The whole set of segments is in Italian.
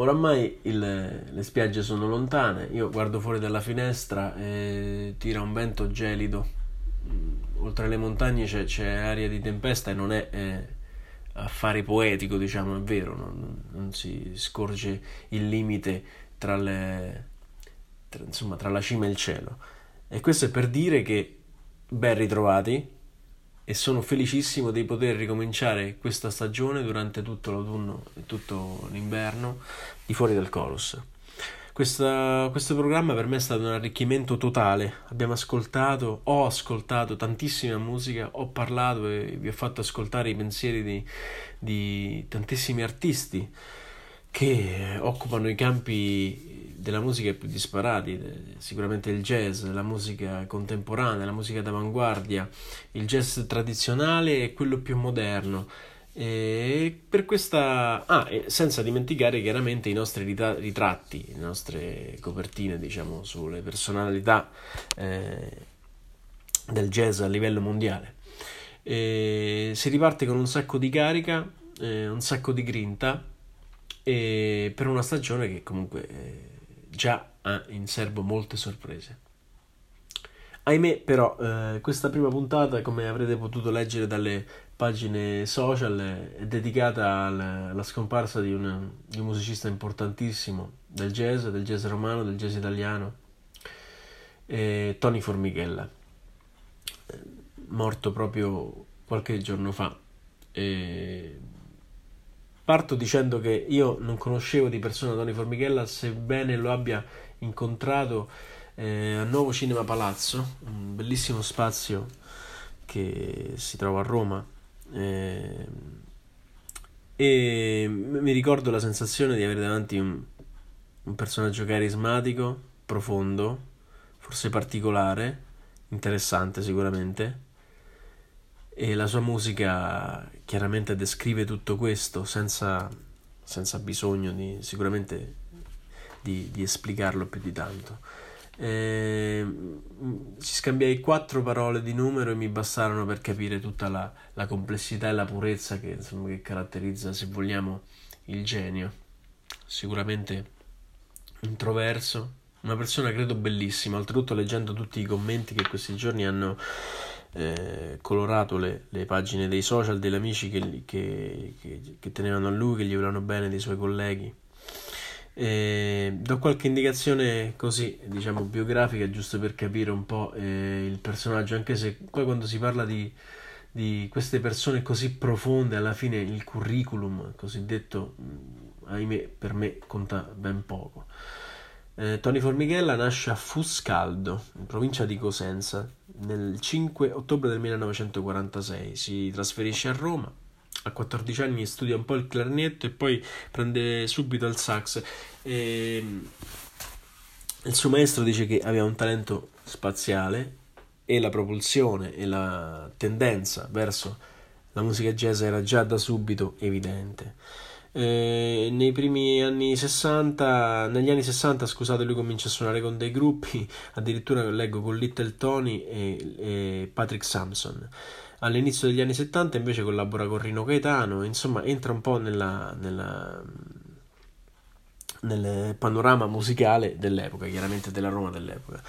Oramai il, le spiagge sono lontane, io guardo fuori dalla finestra e tira un vento gelido. Mm, oltre le montagne c'è, c'è aria di tempesta e non è eh, affare poetico, diciamo, è vero, non, non si scorge il limite tra, le, tra, insomma, tra la cima e il cielo. E questo è per dire che ben ritrovati, e sono felicissimo di poter ricominciare questa stagione durante tutto l'autunno e tutto l'inverno di Fuori dal Colossus. Questa, questo programma per me è stato un arricchimento totale. Abbiamo ascoltato, ho ascoltato tantissima musica, ho parlato e vi ho fatto ascoltare i pensieri di, di tantissimi artisti che occupano i campi della musica più disparati, sicuramente il jazz, la musica contemporanea, la musica d'avanguardia, il jazz tradizionale e quello più moderno. E per questa, ah, senza dimenticare chiaramente i nostri ritratti, le nostre copertine, diciamo, sulle personalità eh, del jazz a livello mondiale. E si riparte con un sacco di carica, eh, un sacco di grinta, e per una stagione che comunque eh, già ha in serbo molte sorprese. Ahimè, però, eh, questa prima puntata, come avrete potuto leggere dalle pagine social, è dedicata alla, alla scomparsa di un, di un, musicista importantissimo del jazz, del jazz romano, del jazz italiano, eh, Tony Formichella, morto proprio qualche giorno fa. E Parto dicendo che io non conoscevo di persona Tony Formichella, sebbene lo abbia incontrato eh, a Nuovo Cinema Palazzo, un bellissimo spazio che si trova a Roma. Eh, e mi ricordo la sensazione di avere davanti un, un personaggio carismatico, profondo, forse particolare, interessante sicuramente e la sua musica chiaramente descrive tutto questo senza, senza bisogno di, sicuramente di, di, esplicarlo più di tanto. E, ci scambiai quattro parole di numero e mi bastarono per capire tutta la, la complessità e la purezza che, insomma, che caratterizza, se vogliamo, il genio. Sicuramente introverso, una persona credo bellissima, oltretutto leggendo tutti i commenti che questi giorni hanno eh, colorato le, le, pagine dei social degli amici che, che, che, che, tenevano a lui, che gli volevano bene, dei suoi colleghi. Eh, do qualche indicazione così, diciamo, biografica, giusto per capire un po' eh, il personaggio, anche se poi quando si parla di, di queste persone così profonde, alla fine il curriculum cosiddetto, ahimè, per me conta ben poco. Eh, Tony Formichella nasce a Fuscaldo, in provincia di Cosenza, nel 5 ottobre del 1946. Si trasferisce a Roma. A 14 anni studia un po' il clarinetto e poi prende subito il sax. E il suo maestro dice che aveva un talento spaziale e la propulsione e la tendenza verso la musica jazz era già da subito evidente. Eh, nei primi anni 60, negli anni 60, scusate, lui comincia a suonare con dei gruppi, addirittura leggo con Little Tony e, e Patrick Sampson. All'inizio degli anni 70 invece collabora con Rino Gaetano, insomma entra un po' nella, nella, nel panorama musicale dell'epoca, chiaramente della Roma dell'epoca.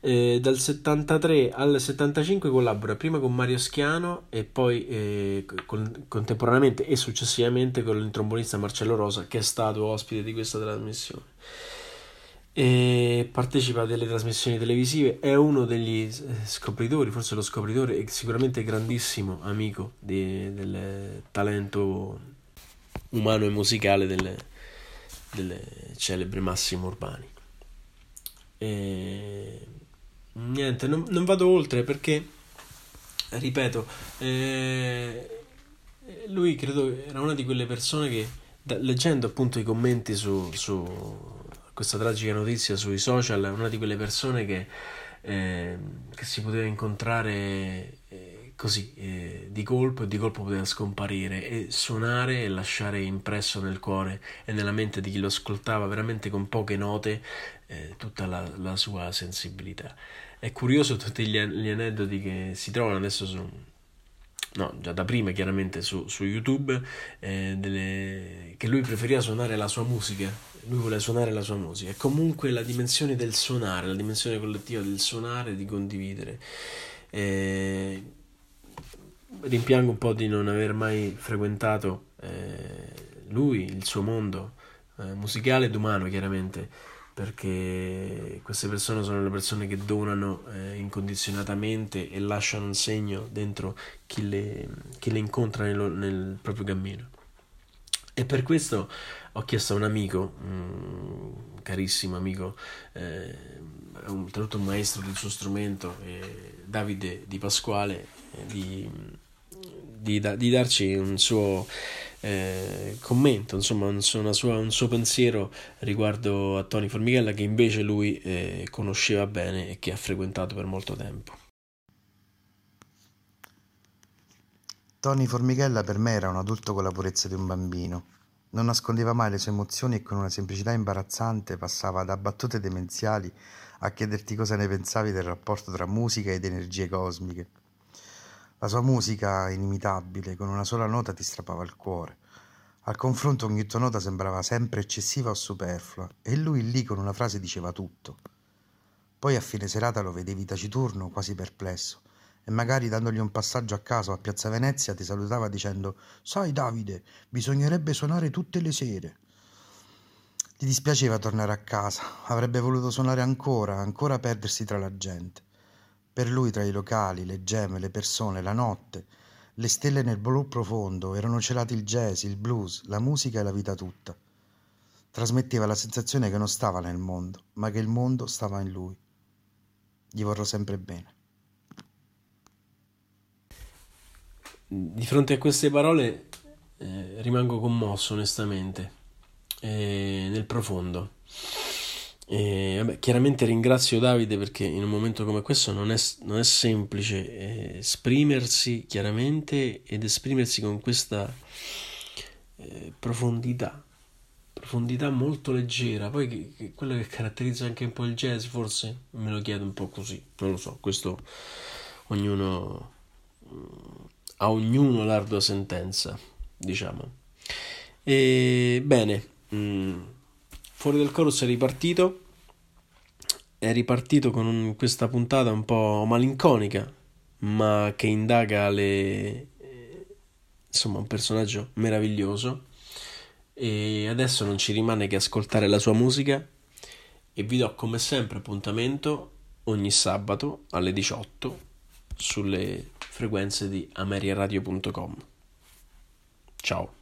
Eh, dal 73 al 75 collabora prima con Mario Schiano e poi eh, con, contemporaneamente e successivamente con il trombonista Marcello Rosa che è stato ospite di questa trasmissione. E partecipa a delle trasmissioni televisive, è uno degli scopritori, forse lo scopritore e sicuramente grandissimo amico di, del talento umano e musicale del, del celebre Massimo Urbani. E Niente, non, non vado oltre perché, ripeto, eh, lui credo era una di quelle persone che, da, leggendo appunto i commenti su, su, questa tragica notizia sui social, è una di quelle persone che eh, che si poteva incontrare eh, così eh, di colpo e di colpo poteva scomparire e suonare e lasciare impresso nel cuore e nella mente di chi lo ascoltava veramente con poche note eh, tutta la, la, sua sensibilità. È curioso tutti gli, gli aneddoti che si trovano adesso su no, già da prima chiaramente su, su YouTube, eh, delle, che lui preferiva suonare la sua musica, lui voleva suonare la sua musica, e comunque la dimensione del suonare, la dimensione collettiva del suonare, di condividere. Eh, rimpiango un po' di non aver mai frequentato eh, lui, il suo mondo eh, musicale ed umano chiaramente perché queste persone sono le persone che donano eh, incondizionatamente e lasciano un segno dentro chi le, chi le incontra nel, nel, proprio cammino. E per questo ho chiesto a un amico, un carissimo amico, eh, tra l'altro un maestro del suo strumento, eh, Davide Di Pasquale, eh, di, di, di darci un suo eh, commento, insomma, un, sua, un, suo pensiero riguardo a Tony Formichella che invece lui eh, conosceva bene e che ha frequentato per molto tempo. Tony Formichella per me era un adulto con la purezza di un bambino. Non nascondeva mai le sue emozioni e con una semplicità imbarazzante passava da battute demenziali a chiederti cosa ne pensavi del rapporto tra musica ed energie cosmiche. La sua musica, inimitabile, con una sola nota ti strappava il cuore. Al confronto ogni nota sembrava sempre eccessiva o superflua, e lui lì con una frase diceva tutto. Poi a fine serata lo vedevi taciturno, quasi perplesso, e magari dandogli un passaggio a caso a Piazza Venezia ti salutava dicendo Sai Davide, bisognerebbe suonare tutte le sere. Gli dispiaceva tornare a casa, avrebbe voluto suonare ancora, ancora perdersi tra la gente. Per lui tra i locali, le gemme, le persone, la notte, le stelle nel blu profondo erano celati il jazz, il blues, la musica e la vita tutta. Trasmetteva la sensazione che non stava nel mondo, ma che il mondo stava in lui. Gli vorrò sempre bene. Di fronte a queste parole eh, rimango commosso onestamente, eh, nel profondo. E, vabbè, chiaramente ringrazio Davide perché in un momento come questo non è, non è semplice eh, esprimersi chiaramente ed esprimersi con questa eh, profondità, profondità molto leggera. Poi che, che quello che caratterizza anche un po' il jazz, forse me lo chiedo un po' così, non lo so, questo ognuno a ognuno l'ardua sentenza, diciamo. E bene. Mm, Fuori dal chorus è ripartito. È ripartito con un, questa puntata un po' malinconica, ma che indaga le. insomma, un personaggio meraviglioso. E adesso non ci rimane che ascoltare la sua musica. E vi do come sempre appuntamento ogni sabato alle 18 sulle frequenze di ameriaradio.com. Ciao.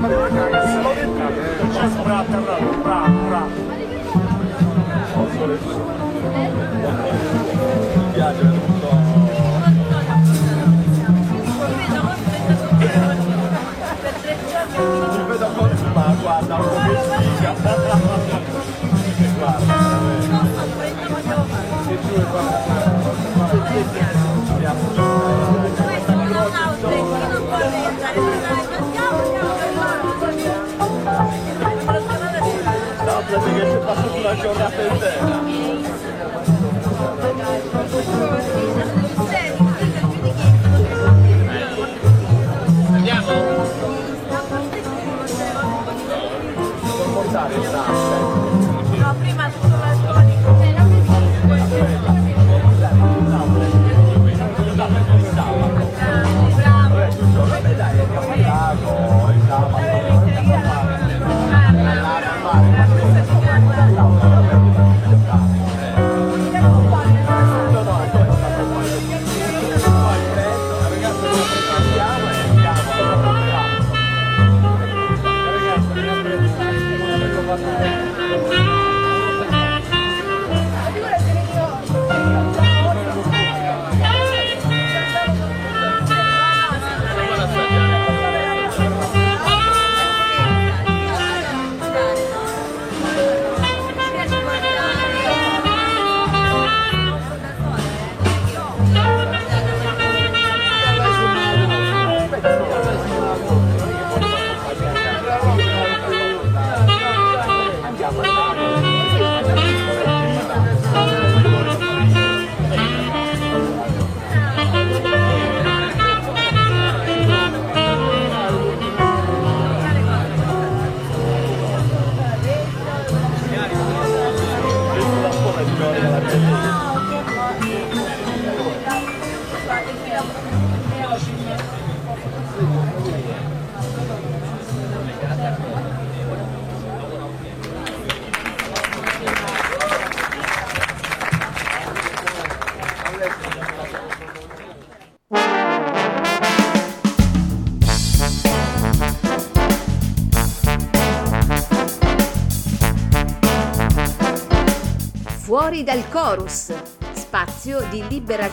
Guarda, guarda. Ninguém se passa por a jornada inteira.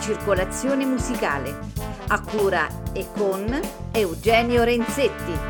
Circolazione musicale, a cura e con Eugenio Renzetti.